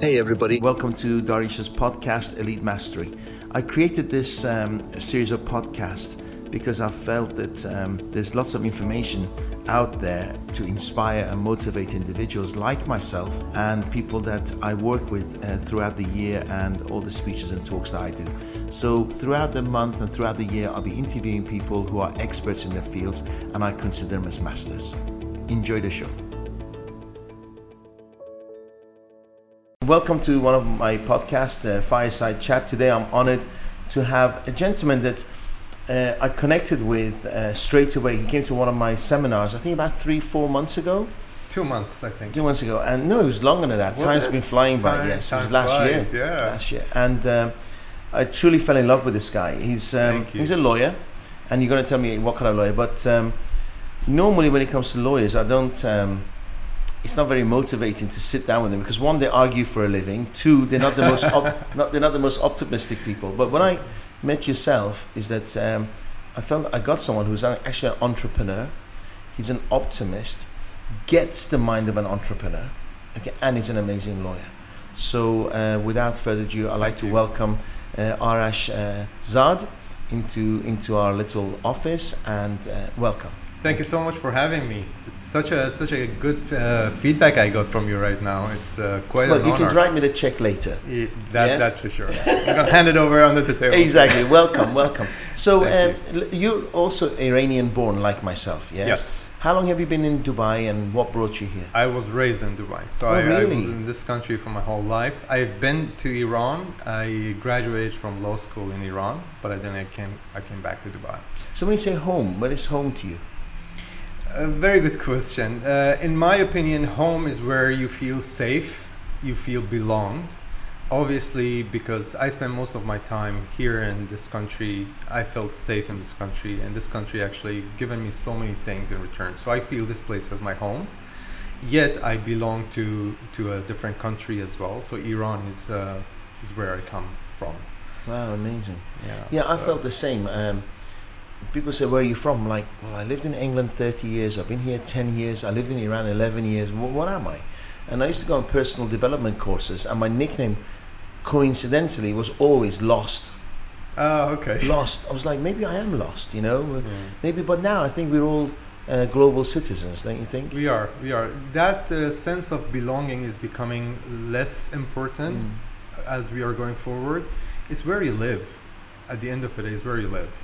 Hey, everybody. Welcome to Darish's podcast, Elite Mastery. I created this um, series of podcasts because I felt that um, there's lots of information out there to inspire and motivate individuals like myself and people that I work with uh, throughout the year and all the speeches and talks that I do. So, throughout the month and throughout the year, I'll be interviewing people who are experts in their fields and I consider them as masters. Enjoy the show. Welcome to one of my podcast, uh, Fireside Chat. Today I'm honored to have a gentleman that uh, I connected with uh, straight away. He came to one of my seminars, I think about three, four months ago. Two months, I think. Two months ago. And no, it was longer than that. Was Time's it? been flying by, Time- yes. It was last flies, year. yeah. Last year. And um, I truly fell in love with this guy. He's, um, he's a lawyer, and you're going to tell me what kind of lawyer. But um, normally, when it comes to lawyers, I don't. It's not very motivating to sit down with them because one, they argue for a living. Two, they're not the most op- not they're not the most optimistic people. But when I met yourself, is that um, I felt I got someone who's actually an entrepreneur. He's an optimist, gets the mind of an entrepreneur, okay, and he's an amazing lawyer. So, uh, without further ado, I'd like to welcome uh, Arash uh, Zad into into our little office and uh, welcome. Thank you so much for having me. It's such a such a good uh, feedback I got from you right now. It's uh, quite Well, you honor. can write me the check later. Yeah, that, Yes? That's for sure. I'm gonna hand it over under the table. Exactly. welcome, welcome. So, um, l- you're also Iranian born, like myself, yes? Yes. How long have you been in Dubai and what brought you here? I was raised in Dubai, so Oh, I, I really? was in this country for my whole life. I've been to Iran. I graduated from law school in Iran, but I- then I came I came back to Dubai. So, when you say home, what is home to you? A very good question. Uh, in my opinion, home is where you feel safe, you feel belonged. Obviously, because I spend most of my time here in this country, I felt safe in this country, and this country actually given me so many things in return. So I feel this place as my home. Yet I belong to to a different country as well. So Iran is uh, is where I come from. Wow, amazing. Yeah. Yeah, I felt the same. Um, people say, "Where are you from?" I'm like, well, I lived in England 30 years. I've been here 10 years. I lived in Iran 11 years. What, what am I? And I used to go on personal development courses, and my nickname, coincidentally, was always Lost. Oh, okay. Lost. I was like, maybe I am lost. You know, Mm. maybe. But now I think we're all uh, global citizens, don't you think? We are, we are. That uh, sense of belonging is becoming less important Mm. as we are going forward. It's where you live. At the end of the day, it's where you live.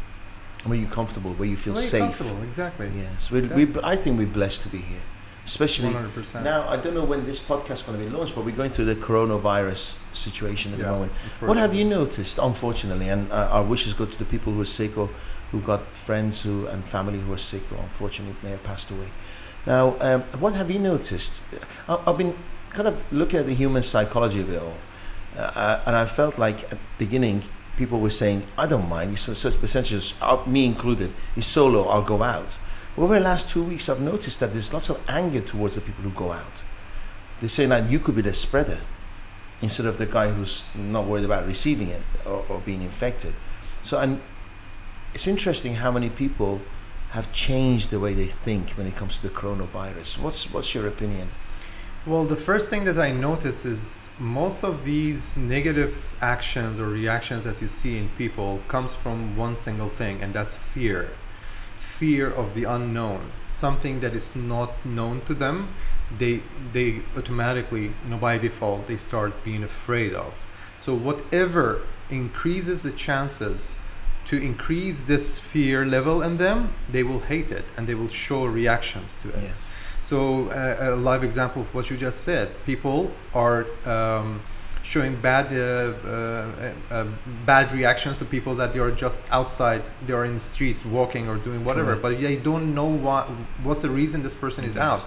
Where you're comfortable, where you feel Where safe. comfortable, exactly. Yes, we, we, I think we're blessed to be here, especially 100%. Now, I don't know when this podcast is going to be launched, but we're going through the coronavirus situation at Yeah, the moment. What have you noticed, unfortunately, and uh, our wishes go to the people who are sick or who got friends who and family who are sick or unfortunately may have passed away. Now, um, what have you noticed? I, I've been kind of looking at the human psychology of it all, uh, and I felt like at the beginning people were saying, "I don't mind." It's such percentages, uh, me included, is solo. I'll go out. Over the last two weeks, I've noticed that there's lots of anger towards the people who go out. They're saying that you could be the spreader instead of the guy who's not worried about receiving it or, or being infected. So, and it's interesting how many people have changed the way they think when it comes to the coronavirus. What's what's your opinion? Well, the first thing that I notice is most of these negative actions or reactions that you see in people comes from one single thing, and that's fear. Fear of the unknown, something that is not known to them. They they automatically, you know, by default, they start being afraid of. So whatever increases the chances to increase this fear level in them, they will hate it and they will show reactions to it. Yes. So uh, a live example of what you just said: people are um, showing bad uh, uh, uh, bad reactions to people that they are just outside, they are in the streets walking or doing whatever, but they don't know what what's the reason this person is Yes. out.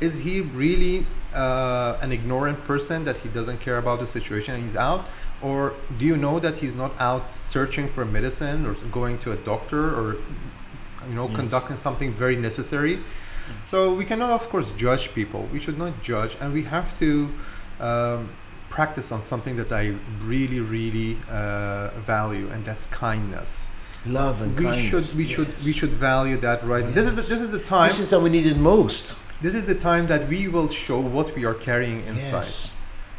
Is he really uh, an ignorant person that he doesn't care about the situation and he's out? Or do you know that he's not out searching for medicine or going to a doctor or you know Yes. conducting something very necessary? So we cannot, of course, judge people. We should not judge, and we have to um, practice on something that I really, really uh, value, and that's kindness. Love and we kindness. should, we should, we should value that. Right. This is the, Yes. this is the time. This is that we need it most. This is the time that we will show what we are carrying inside. Yes.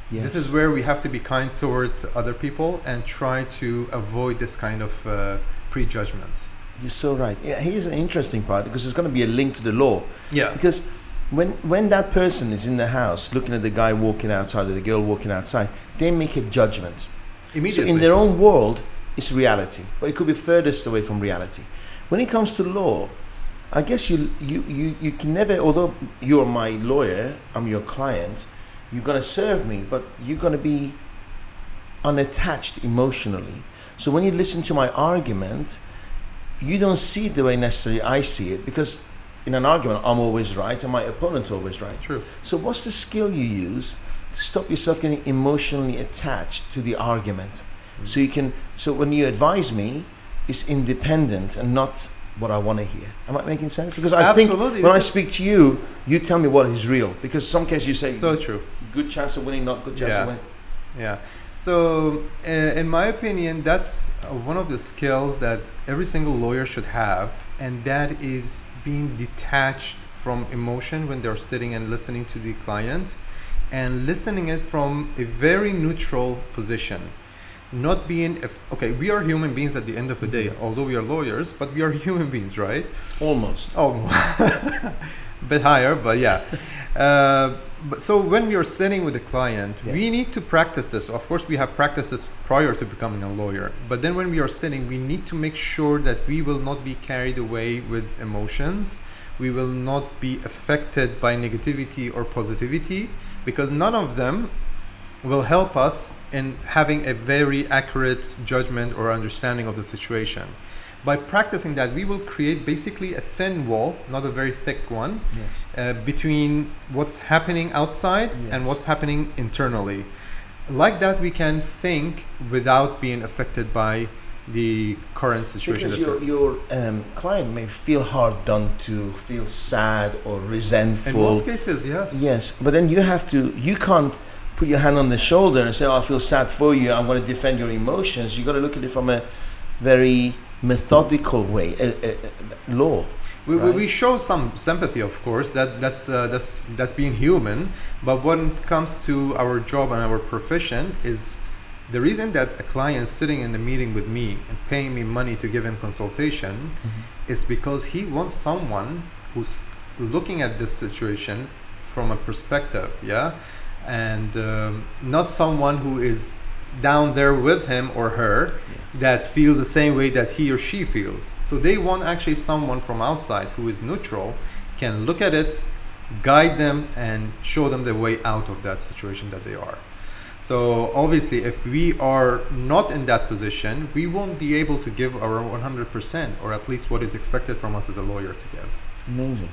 Yes. This is where we have to be kind toward other people and try to avoid this kind of uh, prejudgments. You're so right. Yeah, here's an interesting part because there's going to be a link to the law. Yeah. Because when when that person is in the house looking at the guy walking outside or the girl walking outside, they make a judgment. So Immediately. in their own world, it's reality, but it could be furthest away from reality. When it comes to law, I guess you you you, you can never. Although you're my lawyer, I'm your client. You're gonna serve me, but you're gonna be unattached emotionally. So when you listen to my argument, you don't see it the way necessarily I see it because in an argument I'm always right and my opponent's always right. True. So what's the skill you use to stop yourself getting emotionally attached to the argument? So you can so when you advise me, it's independent and not what I want to hear. Am I making sense? Because I Absolutely, think when I speak to you, you tell me what is real. Because some cases you say So true. good chance of winning, not good chance Yeah. of winning. Yeah. So, uh, in my opinion, that's uh, one of the skills that every single lawyer should have, and that is being detached from emotion when they're sitting and listening to the client, and listening it from a very neutral position. Not being, if, okay, we are human beings at the end of the day, although we are lawyers, but we are human beings, right? Almost. Oh, bit higher, but yeah. Uh, but so when we are sitting with a client, Yeah. we need to practice this. Of course, we have practiced this prior to becoming a lawyer. But then when we are sitting, we need to make sure that we will not be carried away with emotions. We will not be affected by negativity or positivity because none of them will help us in having a very accurate judgment or understanding of the situation. By practicing that, we will create basically a thin wall, not a very thick one, Yes. uh, between what's happening outside and what's happening internally. Like that, we can think without being affected by the current situation. Because your, your um, client may feel hard done to, feel sad or resentful. in most cases, yes. Yes, but then you have to. You can't put your hand on the shoulder and say, "Oh, I feel sad for you. I'm going to defend your emotions." You got to look at it from a very methodical way. Uh, uh, uh, law. We, we, right? we show some sympathy, of course. That that's uh, that's that's being human. But when it comes to our job and our profession, is the reason that a client is sitting in a meeting with me and paying me money to give him consultation is because he wants someone who's looking at this situation from a perspective, yeah, and um, not someone who is down there with him or her that feels the same way that he or she feels. So they want actually someone from outside who is neutral, can look at it, guide them, and show them the way out of that situation that they are. So obviously, if we are not in that position, we won't be able to give our 100%, or at least what is expected from us as a lawyer to give. Amazing,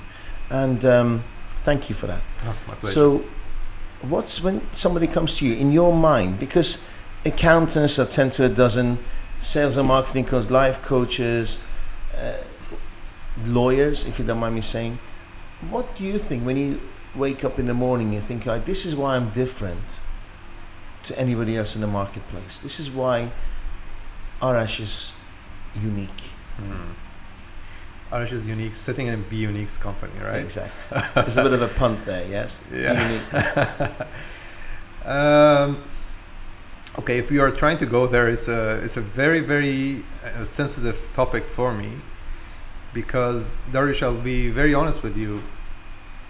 and um, thank you for that. pleasure. So, what's when somebody comes to you in your mind? Because accountants are ten to a dozen, sales and marketing coaches, life coaches, uh, lawyers, if you don't mind me saying. What do you think when you wake up in the morning? You think like, this is why I'm different to anybody else in the marketplace. This is why Arash is unique. Hmm. Arash is unique, sitting in Be Unique's company, right? Exactly. There's a bit of a punt there. Yes. Yeah. Um, okay, if you are trying to go there, it's a it's a very very uh, sensitive topic for me because Darish, I'll be very honest with you.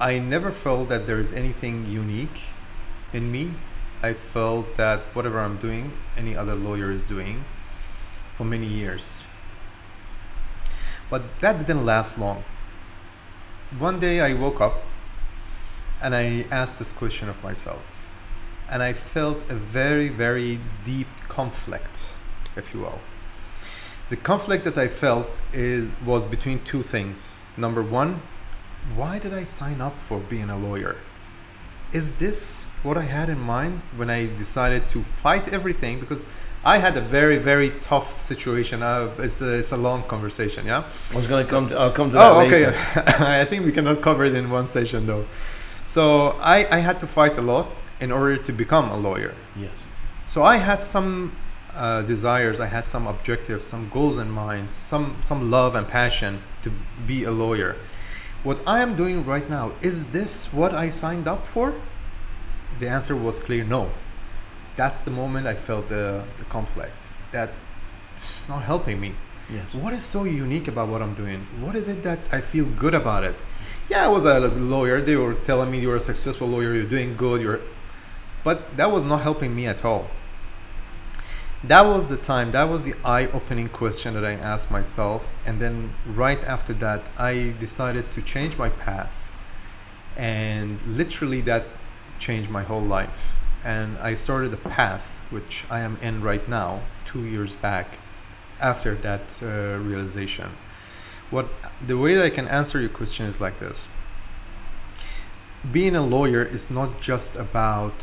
I never felt that there is anything unique in me. I felt that whatever I'm doing, any other lawyer is doing for many years. But that didn't last long. One day I woke up and I asked this question of myself. And I felt a very, very deep conflict, if you will. The conflict that I felt is was between two things. Number one, why did I sign up for being a lawyer? Is this what I had in mind when I decided to fight everything? Because I had a very, very tough situation. Uh, it's, a, it's a long conversation, yeah? I was going to come. To, I'll come to that Oh, okay. later. I think we cannot cover it in one session though. So I, I had to fight a lot in order to become a lawyer. Yes. So I had some uh, desires, I had some objectives, some goals in mind, some some love and passion to be a lawyer. What I am doing right now is this what I signed up for? The answer was clear: no. that's the moment I felt the, the conflict that it's not helping me. Yes. What is so unique about what I'm doing? What is it that I feel good about it? Yeah, I was a lawyer. They were telling me you're a successful lawyer, you're doing good, you're but that was not helping me at all. That was the time, that was the eye opening question that I asked myself. And then right after that, I decided to change my path. And literally, that changed my whole life. And I started a path which I am in right now, two years back after that uh, realization. What the way that I can answer your question is like this being a lawyer is not just about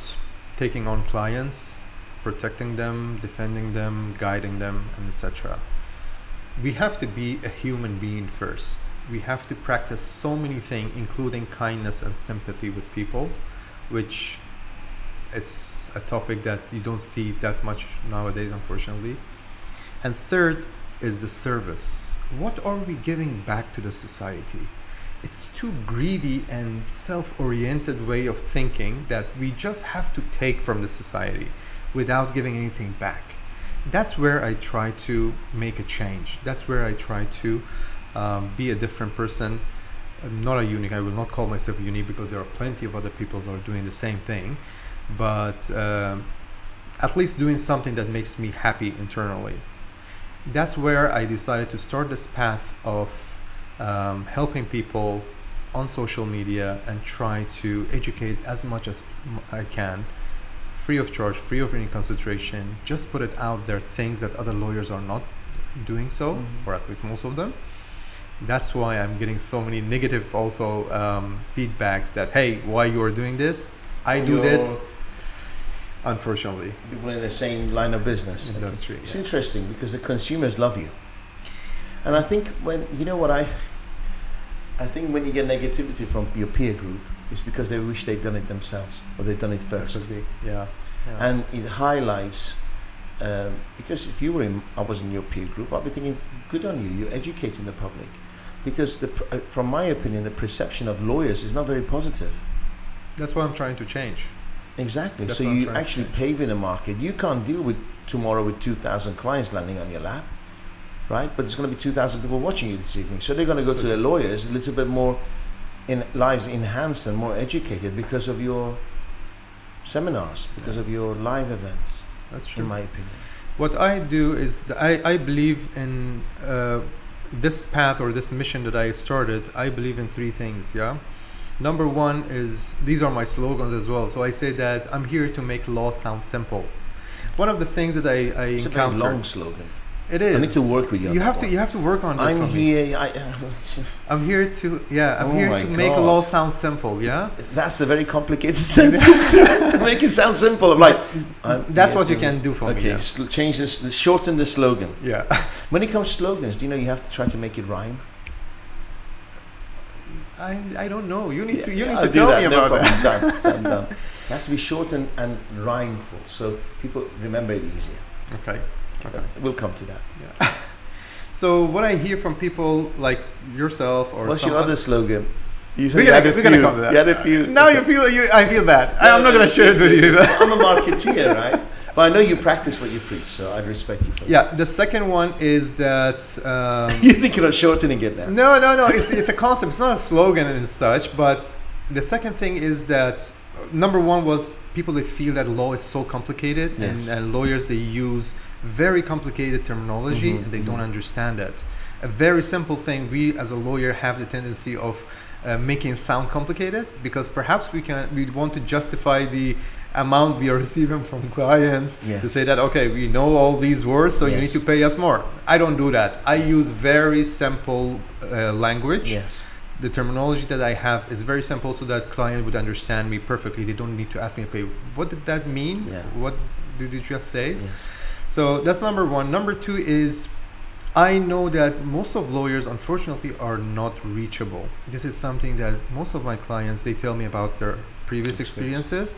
taking on clients, protecting them, defending them, guiding them, and etc. We have to be a human being first. We have to practice so many things, including kindness and sympathy with people, which it's a topic that you don't see that much nowadays, unfortunately. And third is the service. What are we giving back to the society? It's too greedy and self-oriented way of thinking that we just have to take from the society without giving anything back. That's where i try to make a change. That's where i try to um, be a different person. I'm not a unique i will not call myself unique because there are plenty of other people that are doing the same thing. But um, at least doing something that makes me happy internally. That's where i decided to start this path of um, helping people on social media and try to educate as much as I can, free of charge, free of any consideration. Just put it out there things that other lawyers are not doing so, mm-hmm. or at least most of them. That's why I'm getting so many negative also um, feedbacks that hey, why you are doing this? I do You're this. Unfortunately, people in the same line of business. Industry. It's yeah. interesting because the consumers love you, and I think when you know what I I think when you get negativity from your peer group, it's because they wish they'd done it themselves or they'd done it first. Yeah. yeah. And it highlights um, because if you were in, I was in your peer group, I'd be thinking, good on you, you're educating the public. Because the, uh, from my opinion, the perception of lawyers is not very positive. That's what I'm trying to change. Exactly. That's so you actually paving a market. You can't deal with tomorrow with 2,000 clients landing on your lap right? But there's going to be 2,000 people watching you this evening. So they're going to go to their lawyers a little bit more in lives enhanced and more educated because of your seminars, because of your live events. That's true. In my opinion. What I do is I, I believe in uh, this path or this mission that I started. I believe in three things, yeah? Number one is these are my slogans as well. So I say that I'm here to make law sound simple. One of the things that I, I it's encounter. a very long slogan. It is. I need to work with you. You have to. You have to work on this. I'm here. I, I'm here to. Yeah, I'm oh here to God. make law sound simple. Yeah. That's a very complicated sentence to make it sound simple. I'm like. I'm That's what you can do for okay, me. Okay, yeah. change this. Shorten the slogan. Yeah. when it comes to slogans, do you know you have to try to make it rhyme? I, I don't know. You need yeah, to you need I'll to tell that. me about no that. done, done, done. It has to be short and, and rhymeful, so people remember it easier. Okay. Okay. We'll come to that. Yeah. so what I hear from people like yourself or what's your other slogan? You we're gonna, we're gonna come to that. Yeah, if you, now you feel you, I feel bad. I, am not gonna share it with you. I'm a marketeer, right? But I know you practice what you preach, so I respect you for yeah, that. Yeah, the second one is that. Um, you think you're shortening it now? No, no, no. It's, it's a concept. It's not a slogan and such. But the second thing is that number one was people they feel that law is so complicated yes. and, and, lawyers they use very complicated terminology mm-hmm, and they mm-hmm. don't understand it a very simple thing we as a lawyer have the tendency of uh, making sound complicated because perhaps we can we want to justify the amount we are receiving from clients to say that okay we know all these words so yes. you need to pay us more i don't do that i use very simple uh, language yes the terminology that I have is very simple so that client would understand me perfectly. They don't need to ask me, okay, what did that mean? Yeah. What did you just say? Yes. So that's number one. Number two is I know that most of lawyers unfortunately are not reachable. This is something that most of my clients they tell me about their previous experiences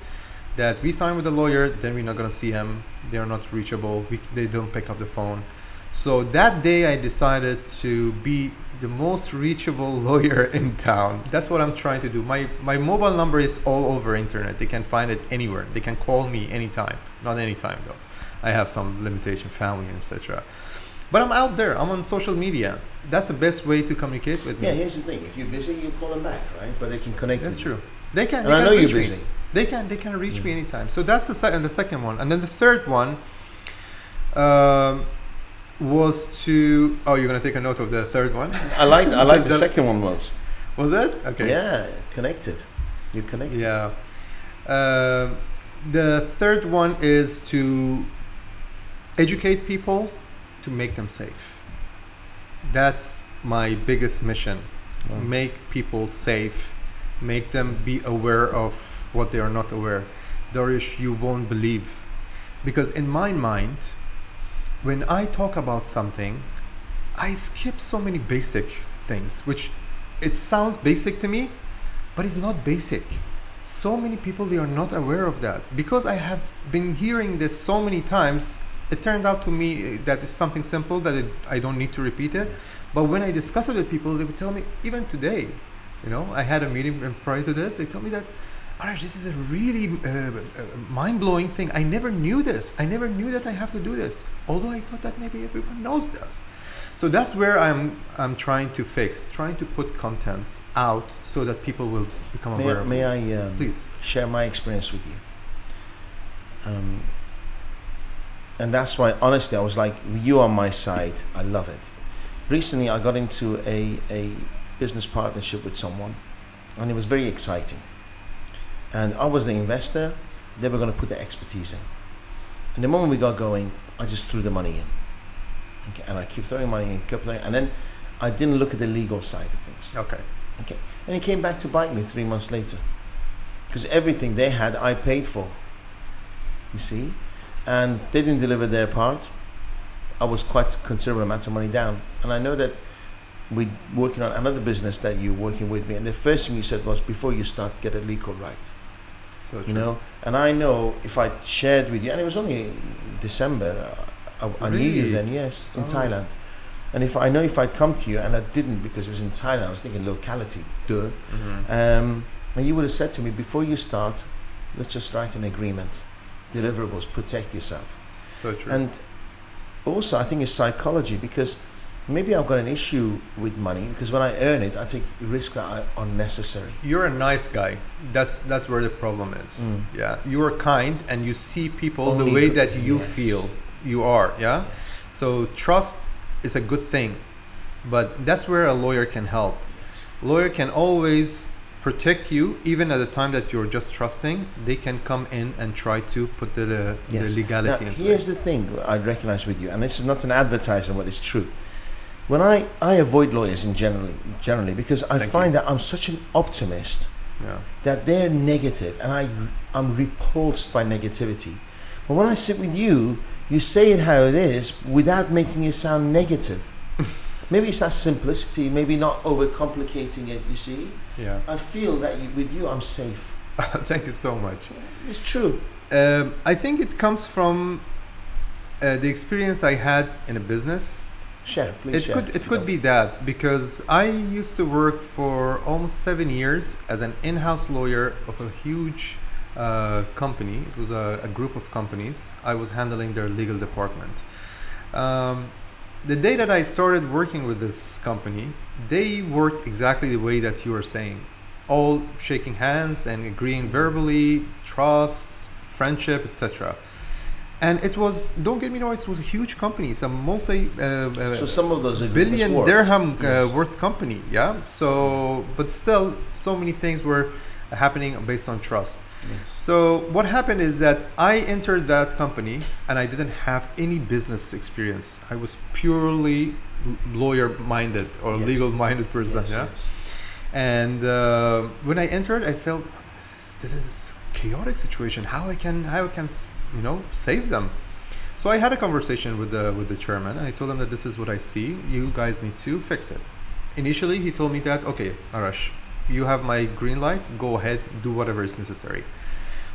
that we sign with a lawyer, then we're not gonna see him. They are not reachable. We, they don't pick up the phone. So that day, I decided to be the most reachable lawyer in town. That's what I'm trying to do. My my mobile number is all over internet. They can find it anywhere. They can call me anytime. Not anytime though. I have some limitation, family, etc. But I'm out there. I'm on social media. That's the best way to communicate with me. Yeah, here's the thing. If you're busy, you call them back, right? But they can connect That's true. you. They can. They I can know you're reach me. busy. They can. They can reach me anytime. So that's the second. The second one, and then the third one um, was to. Oh, you're gonna take a note of the third one. I like I like the The- second one most. Was it? Okay. Yeah, connected. You're connected. Yeah. Um, the third one is to educate people to make them safe. That's my biggest mission. Wow. Make people safe, make them be aware of what they are not aware. Darish, you won't believe. Because in my mind, when I talk about something, I skip so many basic things, which it sounds basic to me, but it's not basic so many people they are not aware of that because i have been hearing this so many times it turned out to me uh, that it's something simple that it, i don't need to repeat it. But when i discuss it with people they would tell me even today you know i had a meeting prior to this they told me that Arash, this is a really uh, uh, mind-blowing thing. I never knew this. I never knew that i have to do this. Although i thought that maybe everyone knows this. So that's where i'm i'm trying to fix trying to put contents out so that people will become May, aware I- of may this. I um, please. share my experience with you? Um, and that's why, honestly, I was like, you on my side. I love it. Recently, I got into a, a business partnership with someone, and it was very exciting. And I was the investor, they were going to put the expertise in. And the moment we got going, I just threw the money in. Okay, and I kept throwing money in, kept throwing, and then I didn't look at the legal side of things. okay Okay. And he came back to bite me three months later. Because everything they had, I paid for. You see? And they didn't deliver their part. I was quite considerable amount of money down. And I know that we're working on another business that you're working with me. And the first thing you said was, before you start, get a legal right. so true. You know? And I know if I shared with you, and it was only December, I, I knew you then, yes, in Oh. Thailand. And if I know if I'd come to you, and I didn't because it was in Thailand, I was thinking locality, duh. Mhm. Um, and you would have said to me, before you start, let's just write an agreement. Deliverables, protect yourself. so true And also, I think it's psychology because maybe I've got an issue with money because when I earn it, I take risks that are unnecessary. you're a nice guy that's that's where the problem is Mm. yeah you are kind and you see people Only the way good- that you yes. feel you are yeah Yes. so trust is a good thing but that's where a lawyer can help lawyer can always protect you even at the time that you're just trusting they can come in and try to put the, the, Yes. the legality Now, here's the thing I recognize with you, and this is not an advertisement, but it's true. When I, I avoid lawyers in generally, generally because I Thank find you. that I'm such an optimist yeah that they're negative and I, I'm repulsed by negativity. But when I sit with you, you say it how it is without making it sound negative. maybe it's that simplicity, maybe not overcomplicating it, you see. Yeah I feel that with you, I'm safe. thank you so much It's true. Um, I think it comes from uh, the experience I had in a business. Share, please It share. could it could be that because I used to work for almost seven years as an in-house lawyer of a huge uh, company. It was a, a group of companies. I was handling their legal department. Um, the day that I started working with this company, they worked exactly the way that you are saying, all shaking hands and agreeing verbally, trusts, friendship, etc. And it was don't get me wrong, it was a huge company. It's a multi uh, uh, So some of those billion dirham uh, Yes. worth company. Yeah. So, but still, so many things were happening based on trust. Yes. So what happened is that I entered that company and I didn't have any business experience. I was purely lawyer minded or Yes. legal minded person. Yes, yeah. And uh, when I entered, I felt this is this is chaotic situation. How I can how I can you know save them. So I had a conversation with the with the chairman. And I told him that this is what I see. You guys need to fix it. Initially, he told me that okay, Arash, you have my green light. Go ahead, do whatever is necessary.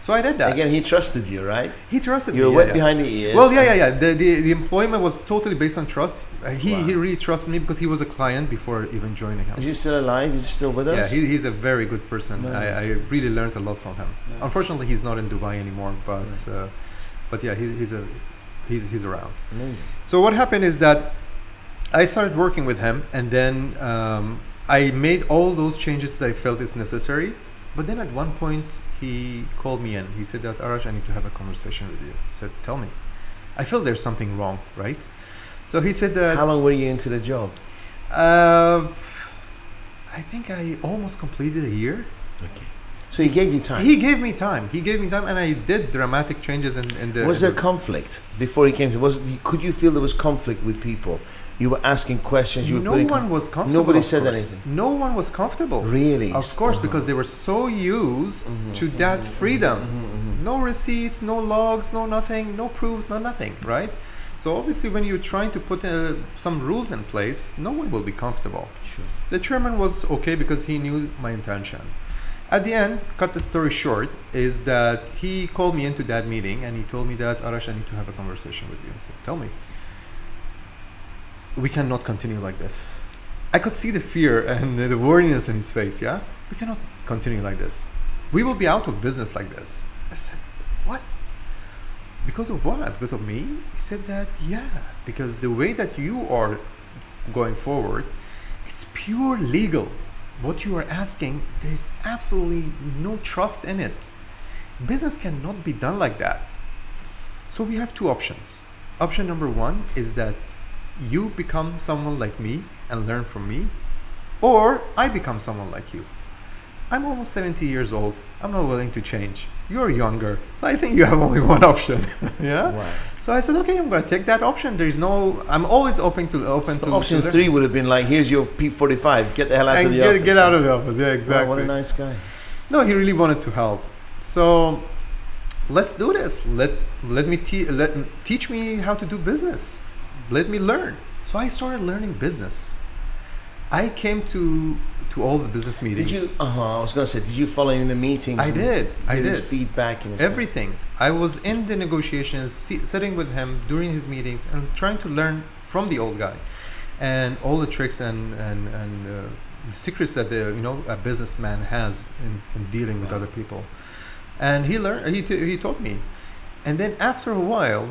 So I did that. Again, he trusted you, right? he trusted You were me. wet yeah, yeah. behind the ears. Well, yeah, yeah, yeah. The, the the employment was totally based on trust. Uh, he Wow. he really trusted me because he was a client before even joining him. Is he still alive? Is he still with us? Yeah, he, he's a very good person. I, I really learned a lot from him. Nice. Unfortunately, he's not in Dubai anymore, but Right. uh, but yeah, he's, he's a he's he's around. Amazing. So what happened is that I started working with him, and then um, I made all those changes that I felt is necessary. But then at one point, he called me in. He said that Arash, I need to have a conversation with you. I said, tell me. I feel there's something wrong, right? So he said that. How long were you into the job? Uh, I think I almost completed a year. Okay. So he gave you time. He gave me time. He gave me time, and I did dramatic changes in, in the. was in there conflict before he came to? Was could you feel there was conflict with people? You were asking questions. You no one com- was comfortable. Nobody said course. anything. No one was comfortable. Really? Of course, Uh-huh. because they were so used Mhm, to mhm, that mhm, freedom. mhm, mhm. No receipts, no logs, no nothing, no proofs, no nothing, right? So obviously, when you're trying to put uh, some rules in place, no one will be comfortable. Sure. The chairman was okay because he knew my intention. At the end, cut the story short, is that he called me into that meeting and he told me that Arash, I need to have a conversation with you. Said, Tell me. We cannot continue like this. I could see the fear and the worriness in his face, yeah? We cannot continue like this. We will be out of business like this. I said, What? Because of what? Because of me? He said that, yeah, because the way that you are going forward, it's pure legal. What you are asking, there is absolutely no trust in it. Business cannot be done like that. So we have two options. Option number one is that you become someone like me and learn from me, or I become someone like you. I'm almost 70 years old. I'm not willing to change. You're younger, so I think you have only one option. yeah. Wow. So I said, okay, I'm going to take that option. There's no. I'm always open to open to Option to three would have been like, "Here's your P45. Get the hell out and of the get, office." get out of the office. Yeah, Wow, exactly. what a nice guy. No, he really wanted to help. So let's do this. Let let me te- let teach me how to do business. Let me learn. So I started learning business. I came to to all the business meetings. Did you? Uh huh. I was gonna say, did you follow him in the meetings? I did. I did. feedback and his Everything. I was in the negotiations, si- sitting with him during his meetings, and trying to learn from the old guy, and all the tricks and and and uh, the secrets that the you know a businessman has in, in dealing with Wow. other people. And he learned. He t- he taught me, and then after a while.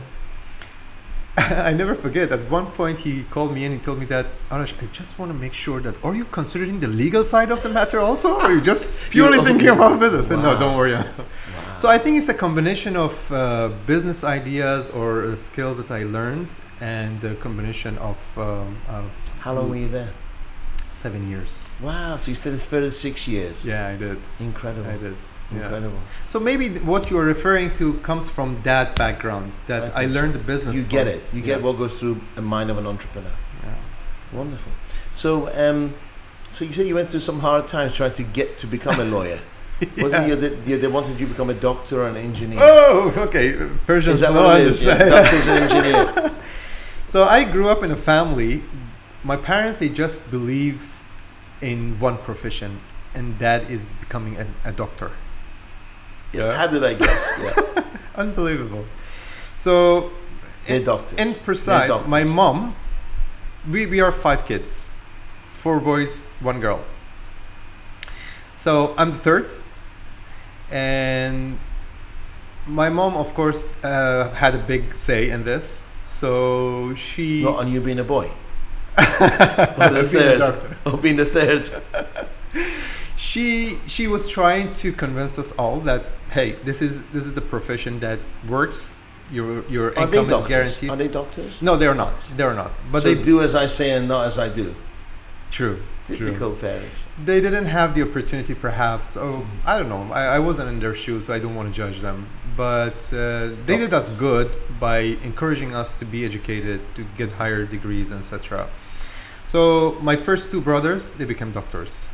I never forget. At one point, he called me and he told me that Arash, I just want to make sure that are you considering the legal side of the matter also, or are you just purely thinking about business? Wow. No, don't worry. Wow. So I think it's a combination of uh, business ideas or uh, skills that I learned, and a combination of um, uh, How long were you there? seven years. Wow. So you stayed for six years. Yeah, I did. Incredible. I did. Yeah. Incredible. So maybe th- what you're referring to comes from that background. That I I, think so. learned the business. You from. get it. You get what goes through the mind of an entrepreneur. Yeah. Wonderful. So, um, so you said you went through some hard times trying to get to become a lawyer. Was Yeah. you that they wanted you to become a doctor or an engineer? Oh, okay. Persians is that what it is? Yeah, doctors and engineer. So I grew up in a family. My parents they just believe in one profession, and that is becoming a, a doctor. Yeah. How did I guess? Yeah. Unbelievable. So, in, doctors. in precise, my mom, we, we are five kids, four boys, one girl. So I'm the third, and my mom, of course, uh, had a big say in this. So she. Not on you being a boy. Or the Being a third. doctor. Or being the third. she she was trying to convince us all that hey this is this is the profession that works. Your your Are income is guaranteed. Are they doctors? no they're not. They're not. But so they do as I say and not as I do. true true. Parents. they didn't have the opportunity perhaps. So i don't know. I, I wasn't in their shoes so i don't want to judge them. But uh, they did us good by encouraging us to be educated to get higher degrees etc so my first two brothers they became doctors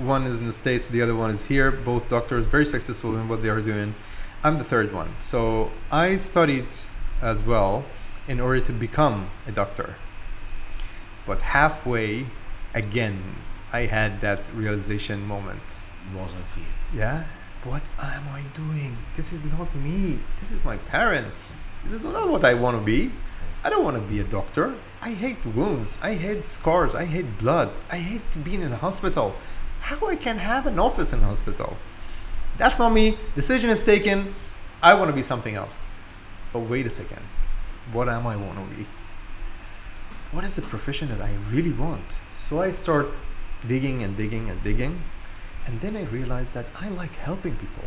one is in the states the other one is here both doctors very successful in what they are doing i'm the third one so i studied as well in order to become a doctor but halfway again i had that realization moment It Wasn't for you. yeah what am I doing? This is not me. This is my parents. This is not what I want to be. I don't want to be a doctor. I hate wounds. I hate scars. I hate blood. I hate being in the hospital. How I can have an office in a hospital? That's not me. Decision is taken. I want to be something else. But wait a second. What am I want to be? What is the profession that I really want? So I start digging and digging and digging. And then I realized that I like helping people.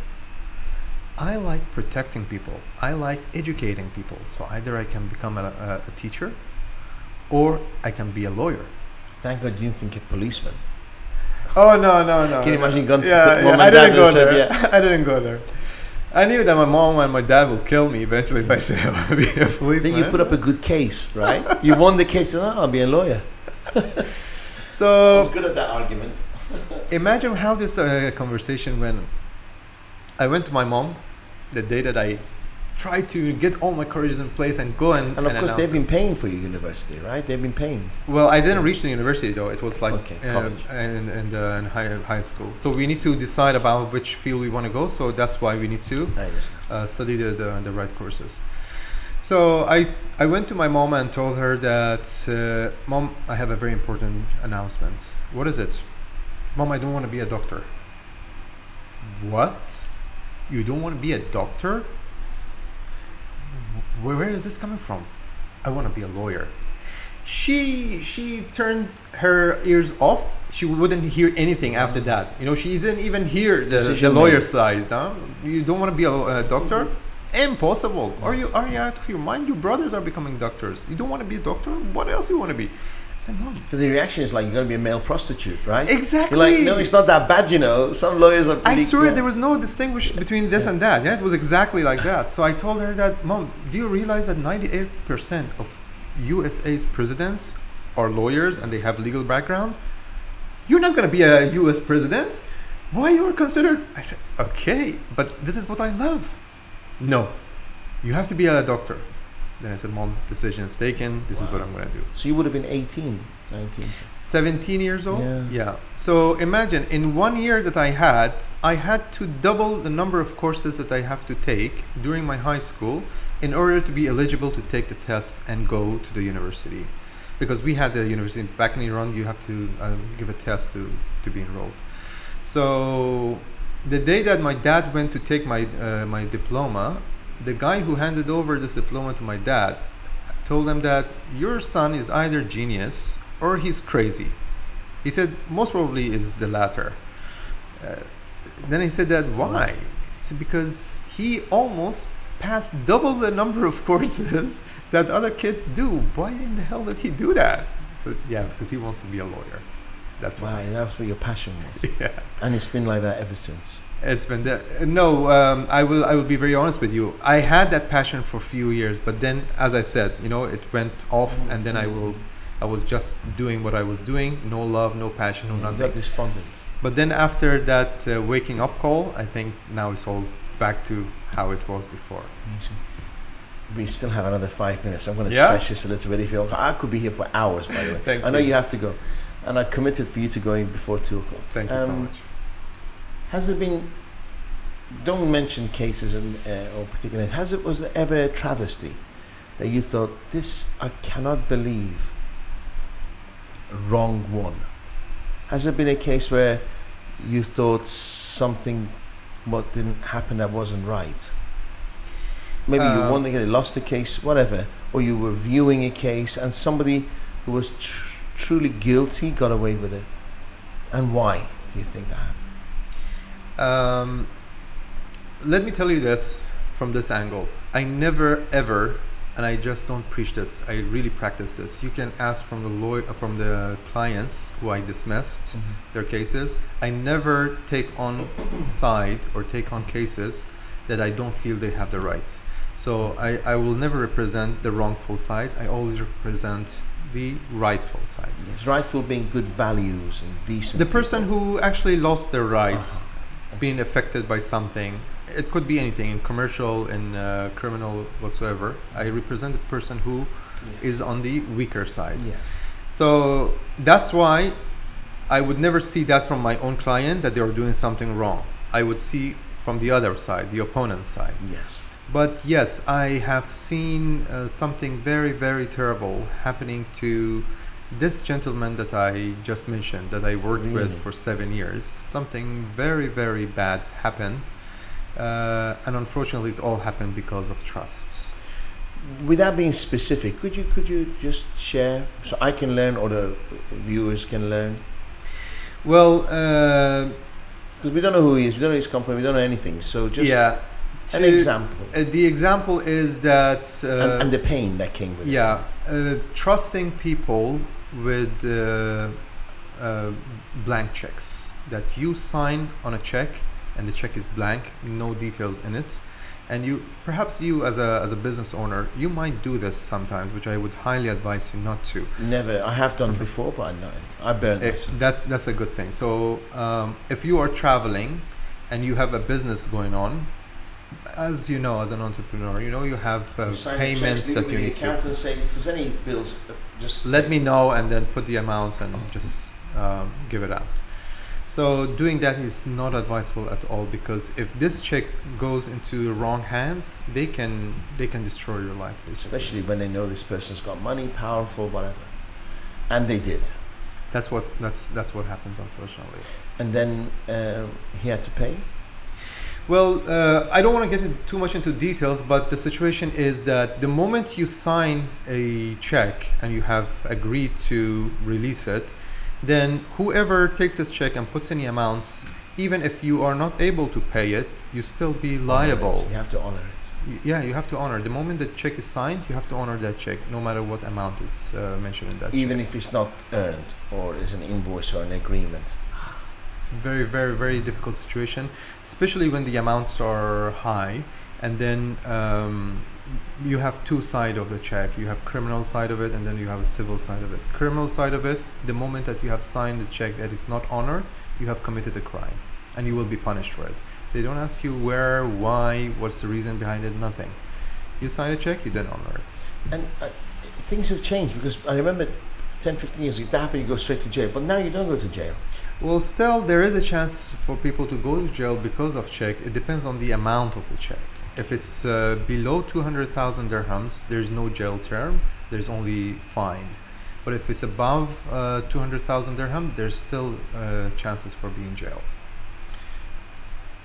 I like protecting people. I like educating people. So either I can become a, a, teacher or I can be a lawyer. Thank God you think a policeman. Oh no no no! Can you imagine going to yeah, the- yeah, I didn't go said, there. yeah. I didn't go there. I knew that my mom and my dad will kill me eventually if I say I want to be a policeman. Then you put up a good case, right? you won the case. Oh, I'll be a lawyer. so I was good at that argument. imagine how this uh, conversation went. I went to my mom the day that I tried to get all my courage in place and go and And of course, they've been paying for your university, right? They've been paying. Well, I didn't reach the university though. It was like Okay, uh, college. and and uh, in high high school. So we need to decide about which field we want to go. So that's why we need to uh, study the, the the right courses. So I I went to my mom and told her that, uh, mom, I have a very important announcement. What is it? Mom, I don't want to be a doctor. What? You don't want to be a doctor? Where, where is this coming from? I want to be a lawyer. She she turned her ears off. She wouldn't hear anything after mm. that. You know, she didn't even hear the, the lawyer side. Huh? You don't want to be a, a mm-hmm. doctor? Impossible. Are mm. you are you out of your mind? Your brothers are becoming doctors. You don't want to be a doctor? What else you want to be? I said, Mom, So the reaction is like you're going to be a male prostitute, right? Exactly. You're like, no, it's not that bad, you know. Some lawyers are. I pretty- swear yeah. there was no distinguish between this and that. Yeah, it was exactly like that. So I told her that, Mom, do you realize that 98% of USA's presidents are lawyers and they have legal background? You're not going to be a US president. Why you are considered? I said, okay, but this is what I love. No, you have to be a doctor. Then I said, Mom, decision is taken. This is what I'm going to do. So you would have been 18, 19. 17 years old Yeah. so imagine in one year that i had i had to double the number of courses that i have to take during my high school in order to be eligible to take the test and go to the university because we had the university back in iran you have to uh, give a test to, to be enrolled so the day that my dad went to take my uh, my diploma the guy who handed over this diploma to my dad told him that your son is either genius or he's crazy. He said most probably is the latter. Uh, then he said that why? He said because he almost passed double the number of courses that other kids do. Why in the hell did he do that? So yeah, because he wants to be a lawyer. That's Wow, why. that's what your passion was. Yeah. and it's been like that ever since. It's been there. No, um, I will. I will be very honest with you. I had that passion for a few years, but then, as I said, you know, it went off, and then I will. I was just doing what I was doing. No love, no passion, no Yeah, you nothing. got despondent. But then after that uh, waking up call, I think now it's all back to how it was before. Amazing. We still have another five minutes. I'm going to Yeah? stretch this a little bit. If you, I could be here for hours, by the way. Thank I know you. you have to go, and I committed for you to go in before two o'clock. Thank you so Um, much. Has there been? Don't mention cases in, uh, or particular. Has it was there ever a travesty that you thought this? I cannot believe. Wrong one. Has there been a case where you thought something what didn't happen that wasn't right? Maybe you Um, won the case, lost the case, whatever, or you were viewing a case and somebody who was tr- truly guilty got away with it. And why do you think that happened? Um, let me tell you this from this angle. I never ever, and I just don't preach this. I really practice this. You can ask from the lawyer, uh, from the clients who I dismissed mm-hmm. their cases. I never take on side or take on cases that I don't feel they have the right. So I, I will never represent the wrongful side. I always represent the rightful side. Yes, rightful being good values and decent. The person people. who actually lost their rights, uh-huh. Being affected by something, it could be anything in commercial, in uh, criminal, whatsoever. I represent the person who is on the weaker side. Yes. So that's why I would never see that from my own client that they are doing something wrong. I would see from the other side, the opponent's side. Yes. But yes, I have seen uh, something very, very terrible happening to this gentleman that I just mentioned, that I worked with for seven years. Something very, very bad happened. Uh, and unfortunately, it all happened because of trust. Without being specific, could you could you just share so I can learn or the viewers can learn? Well, uh, Because we don't know who he is, we don't know his company, we don't know anything. So just yeah. an example. Uh, the example is that. Uh, and, and the pain that came with it. Yeah, uh, trusting people with uh, uh, blank checks that you sign on a check and the check is blank, no details in it, and you perhaps you as a as a business owner you might do this sometimes, which I would highly advise you not to. Never. I have done before, but I know I burned Eh, myself. that's that's a good thing. So um, if you are traveling and you have a business going on, as you know, as an entrepreneur, you know you have uh, checks, payments that you need to. accountant and say if there's any bills, uh, just let me know and then put the amounts and just um, give it out so doing that is not advisable at all because if this check goes into the wrong hands they can they can destroy your life basically. especially when they know this person's got money, powerful, whatever. And they did. that's what that's that's what happens unfortunately And then um, he had to pay. Well uh, i don't want to get too much into details but the situation is that the moment you sign a check and you have agreed to release it then whoever takes this check and puts any amounts even if you are not able to pay it you still be liable. You have to honor it. Yeah you have to honor the moment the check is signed you have to honor that check no matter what amount is uh, mentioned in that Even check. if it's not earned or is an invoice or an agreement. It's- very very very difficult situation especially when the amounts are high. And then um, you have two side of the check. You have criminal side of it and then you have a civil side of it. Criminal side of it the moment that you have signed a check that is not honored you have committed a crime and you will be punished for it. They don't ask you where why what's the reason behind it nothing. You sign a check you then honor it. And uh, things have changed because I remember 10, 15 years ago, if that happened, you go straight to jail. But now you don't go to jail. Well, still, there is a chance for people to go to jail because of check. It depends on the amount of the check. If it's uh, below 200,000 dirhams, there's no jail term, there's only fine. But if it's above uh, 200,000 dirham, there's still uh, chances for being jailed.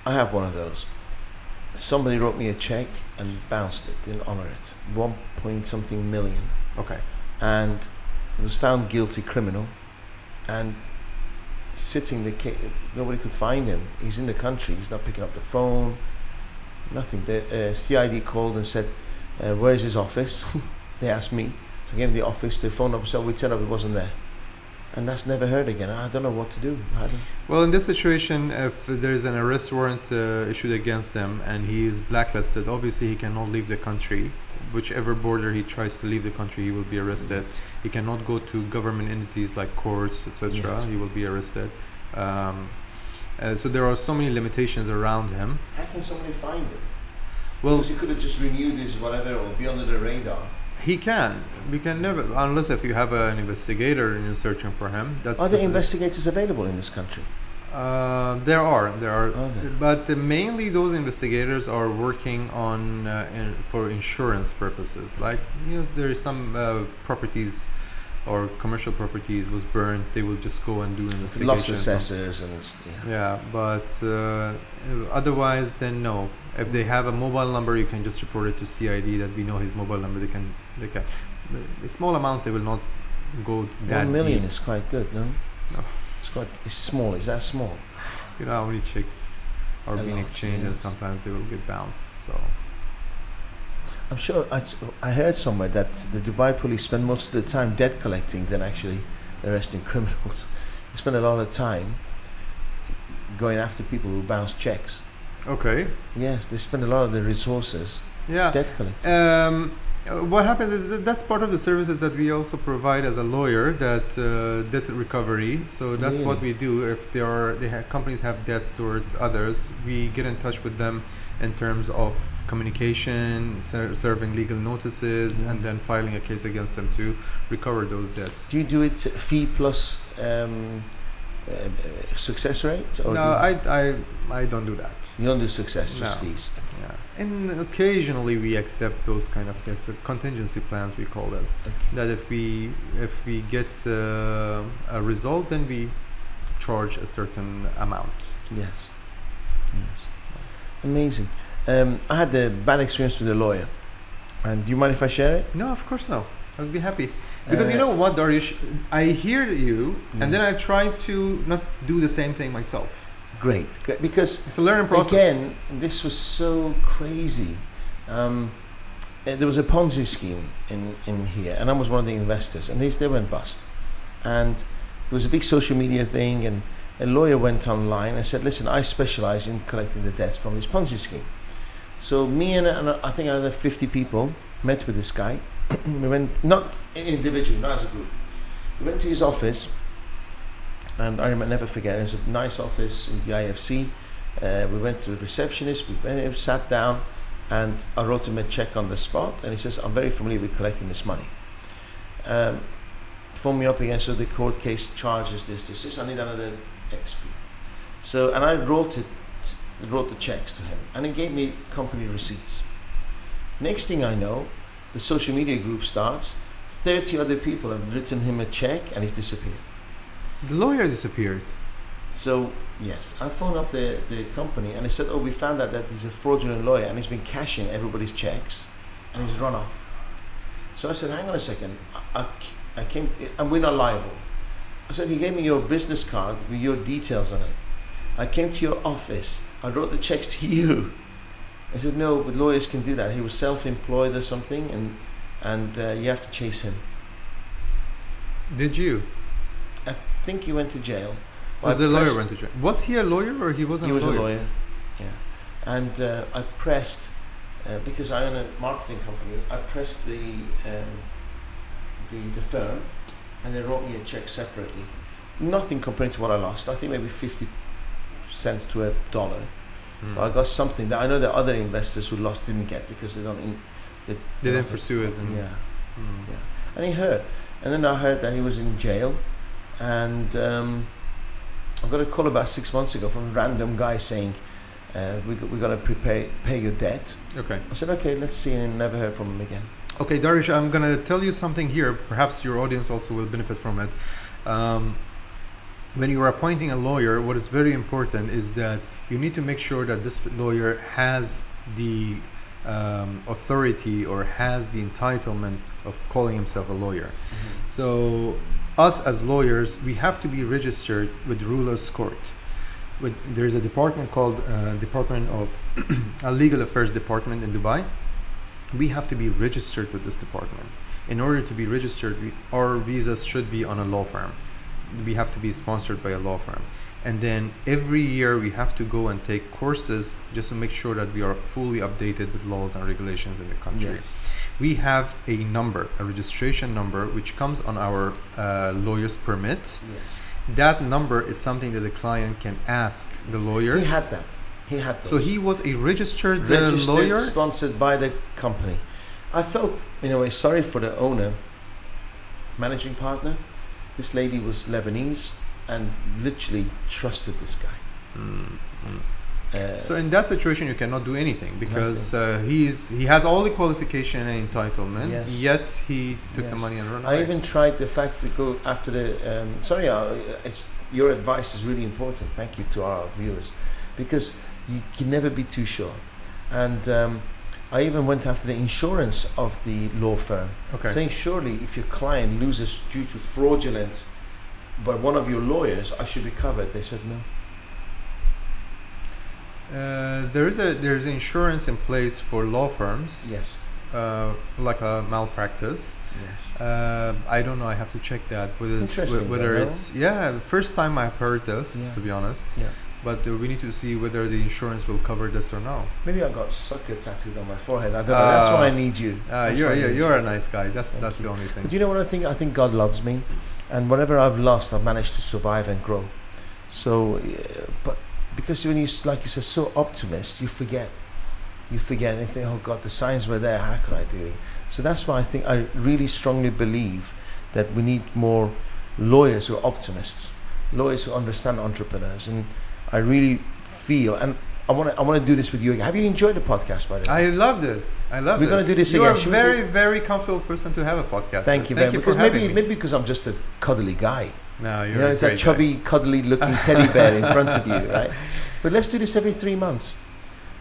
I have one of those. Somebody wrote me a check and bounced it, didn't honor it. One point something million. Okay. And was found guilty criminal and sitting the nobody could find him. He's in the country, he's not picking up the phone, nothing. The uh, CID called and said, uh, Where's his office? they asked me. So I gave them the office, the phone number, so we turned up, it wasn't there. And that's never heard again. I don't know what to do. Well, in this situation, if there's an arrest warrant uh, issued against him and he is blacklisted, obviously he cannot leave the country. Whichever border he tries to leave the country, he will be arrested. He cannot go to government entities like courts, etc. Yes. He will be arrested. Um, uh, so there are so many limitations around him. How can somebody find him? Well, Because he could have just renewed his whatever or be under the radar. he can. We can never, unless if you have an investigator and you're searching for him. That's Are there investigators available in this country? Uh, there are, there are, there? but mainly those investigators are working on uh, in, for insurance purposes. Like you know, there is some uh, properties or commercial properties was burned. They will just go and do Loss investigations. on- assessors and yeah. Yeah, but uh, otherwise, then no. If they have a mobile number, you can just report it to CID that we know his mobile number. They can, they can. The small amounts they will not go that One million deep. is quite good, no? No. It's quite. It's small. Is that small? You know how many checks are A being lot, exchanged, and sometimes they will get bounced. So I'm sure. I, I heard somewhere that the Dubai police spend most of the time debt collecting than actually arresting criminals. They spend a lot of time going after people who bounce checks. okay, Yes, they spend a lot of the resources yeah. debt collecting. Um, what happens is that that's part of the services that we also provide as a lawyer that uh, debt recovery. So that's what we do. If there are they have companies have debts toward others we get in touch with them in terms of communication ser- serving legal notices and then filing a case against them to recover those debts. Do you do it fee plus um, uh, uh, success rate? Or no, I, I, I don't do that. you don't do success, just No. fees. Okay. Yeah. And occasionally we accept those kind of cons- contingency plans, we call them. okay. That if we if we get uh, a result, then we charge a certain amount. Yes. Yes. Amazing. Um, I had a bad experience with a lawyer. And do you mind if I share it? No, of course no. I'd be happy because you Uh, know what, Darius. I hear you, and then I try to not do the same thing myself. Great. Great. Because It's a learning process. again, this was so crazy. Um, uh, there was a Ponzi scheme in, in here, and I was one of the investors, and these they went bust. And there was a big social media thing, and a lawyer went online and said, "Listen, I specialize in collecting the debts from this Ponzi scheme." So me and, and I think another fifty people met with this guy. we went not individually, not as a group. We went to his office, and I remember never forget. It was a nice office in the IFC. Uh, we went to the receptionist. We went, sat down, and I wrote him a check on the spot. And he says, "I'm very familiar with collecting this money." Um, phone me up again. So the court case charges this, this, this. I need another X fee. So and I wrote it, wrote the checks to him, and he gave me company receipts. Next thing I know, the social media group starts. Thirty other people have written him a check, and he's disappeared. The lawyer disappeared. So yes, I phoned up the, the company and they said, "Oh, we found out that he's a fraudulent lawyer and he's been cashing everybody's checks, and he's run off." So I said, "Hang on a second, I, I, I came and we're not liable." I said, "He gave me your business card with your details on it. I came to your office. I wrote the checks to you." I said, "No, but lawyers can do that. He was self-employed or something, and and uh, you have to chase him." Did you? I think he went to jail. Or I the lawyer went to jail. Was he a lawyer or he wasn't he was a a lawyer? lawyer. Yeah, and uh, I pressed uh, because I own a marketing company. I pressed the um, the the firm, and they wrote me a check separately. Nothing compared to what I lost. I think maybe fifty cents to a dollar. Hmm. But I got something that I know that other investors who lost didn't get because they don't. In, they, They didn't don't- pursue it. And, Yeah, Hmm. yeah. And he heard, and then I heard that he was in jail, and um, I got a call about six months ago from a random guy saying, uh, "We got, we got to prepare pay your debt." Okay. I said, "Okay, let's see," and never heard from him again. Okay, Darish, I'm gonna tell you something here. Perhaps your audience also will benefit from it. Um, when you are appointing a lawyer, what is very important is that you need to make sure that this lawyer has the um, authority or has the entitlement of calling himself a lawyer. So, us as lawyers, we have to be registered with Ruler's Court. With, there's a department called uh, Department of a Legal Affairs Department in Dubai. We have to be registered with this department. In order to be registered, we, our visas should be on a law firm. We have to be sponsored by a law firm. And then every year we have to go and take courses just to make sure that we are fully updated with laws and regulations in the country Yes. we have a number, a registration number, which comes on our uh, lawyer's permit. Yes. That number is something that the client can ask the lawyer. He had that. He had those. So he was a registered, uh, registered, lawyer. sponsored by the company. I felt, in a way, sorry for the owner, managing partner. This lady was Lebanese and literally trusted this guy. Mm, mm. Uh, So in that situation, you cannot do anything because uh, he's he has all the qualification and entitlement. Yes. Yet he took the money and ran I even tried the fact to go after the. Um, sorry, uh, it's, your advice is really important. Thank you to our viewers, because you can never be too sure. And um, I even went after the insurance of the law firm, okay. saying surely if your client loses due to fraudulent by one of your lawyers, I should be covered. They said no. Uh, there is a there's insurance in place for law firms. Yes, Uh, like a malpractice. yes. Uh, I don't know. I have to check that whether it's, Interesting, whether it's yeah. First time I've heard this, Yeah. to be honest. Yeah. But uh, we need to see whether the insurance will cover this or no. Maybe I got sucker tattooed on my forehead. I don't know. That's why I Uh, need you. Uh, you're I you're, you. a nice guy. That's Thank that's you. the only thing. But you know what I think? I think God loves me, and whatever I've lost, I've managed to survive and grow. So, uh, but because when you, like you said, so optimist, you forget. You forget and think, oh God, the signs were there. How could I do it? So that's why I think I really strongly believe that we need more lawyers who are optimists. lawyers who understand entrepreneurs, and I really feel and. I want to. I want to do this with you. Have you enjoyed the podcast, by the way? I loved it. I loved it. We're gonna do this you again. are a we very, very comfortable person to have a podcast. Thank with. you, Thank very you because maybe me. maybe because I'm just a cuddly guy. no, you're You know, a it's that great guy. chubby, cuddly looking teddy bear in front of you, right? But let's do this every three months.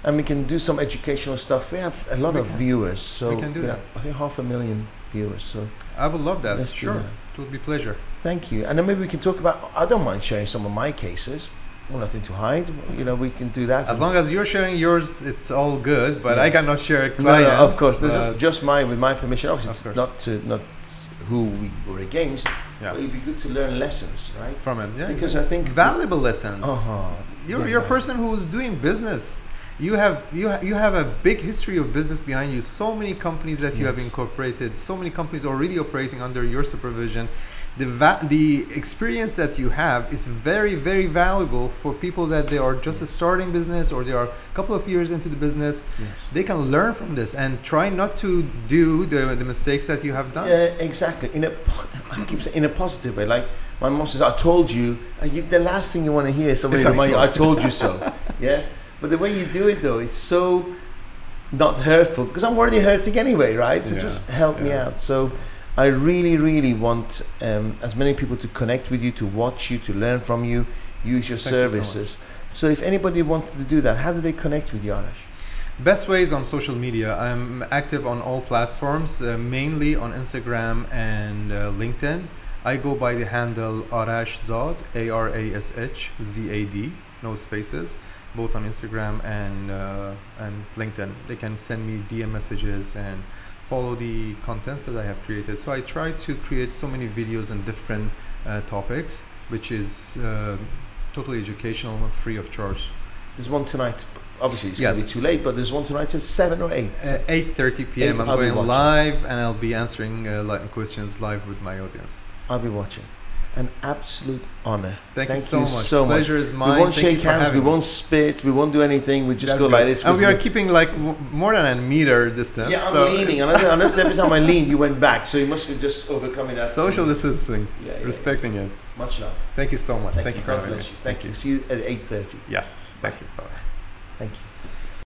And we can do some educational stuff. We have a lot We of can. viewers. So We can do that. have, I think half a million viewers. So I would love that. let's sure, that. it would be pleasure. Thank you. And then maybe we can talk about, I don't mind sharing some of my cases. Well, nothing to hide. You know, we can do that. As long as you're sharing yours, it's all good. But I cannot share no, clients. no, of course. This is just mine with my permission. Obviously, not to, not who we were against. yeah. But it'd be good to learn lessons, right? from it. Yeah, Because I think valuable lessons. Uh-huh. You're, Yeah, you're a person who's doing business. You have you ha- you have a big history of business behind you. So many companies that you have incorporated. So many companies already operating under your supervision. The va- the experience that you have is very very valuable for people that they are just a starting business or they are a couple of years into the business. Yes. They can learn from this and try not to do the, the mistakes that you have done. Yeah, exactly. In a, po- I keep saying in a positive way. Like my mom says, "I told you." Uh, you the last thing you want to hear is somebody remind you, "I told you so." yes, but the way you do it though is so not hurtful because I'm already hurting anyway, right? So Yeah, just help me out. So I really, really want um, as many people to connect with you, to watch you, to learn from you, use your Thank you so services. So, if anybody wanted to do that, how do they connect with you, Arash? Best ways on social media. I'm active on all platforms, uh, mainly on Instagram and uh, LinkedIn. I go by the handle Arash Zad, A R A S H Z A D, no spaces, both on Instagram and uh, and LinkedIn. They can send me DM messages and follow the contents that I have created. So I try to create so many videos on different uh, topics, which is uh, totally educational and free of charge. There's one tonight. Obviously, it's going to be too late, but there's one tonight at seven or eight. Uh, 8:30 p.m. Eight, I'm going live and I'll be answering uh, li- questions live with my audience. I'll be watching. An absolute honor. Thank, you so much. so much. Pleasure is mine. we won't Thank shake hands. We me. won't spit. We won't do anything. We just That's go good. like this. And we are keeping like w- more than a meter distance. Yeah, I'm so leaning. Unless, every time I lean, you went back. So you must be just overcoming that. Social distancing, Yeah, yeah. respecting it. Much love. Thank you so much. Thank, Thank, you. you God bless you. Thank you. See you at eight thirty. Yes. Thank you. Bye. Thank you.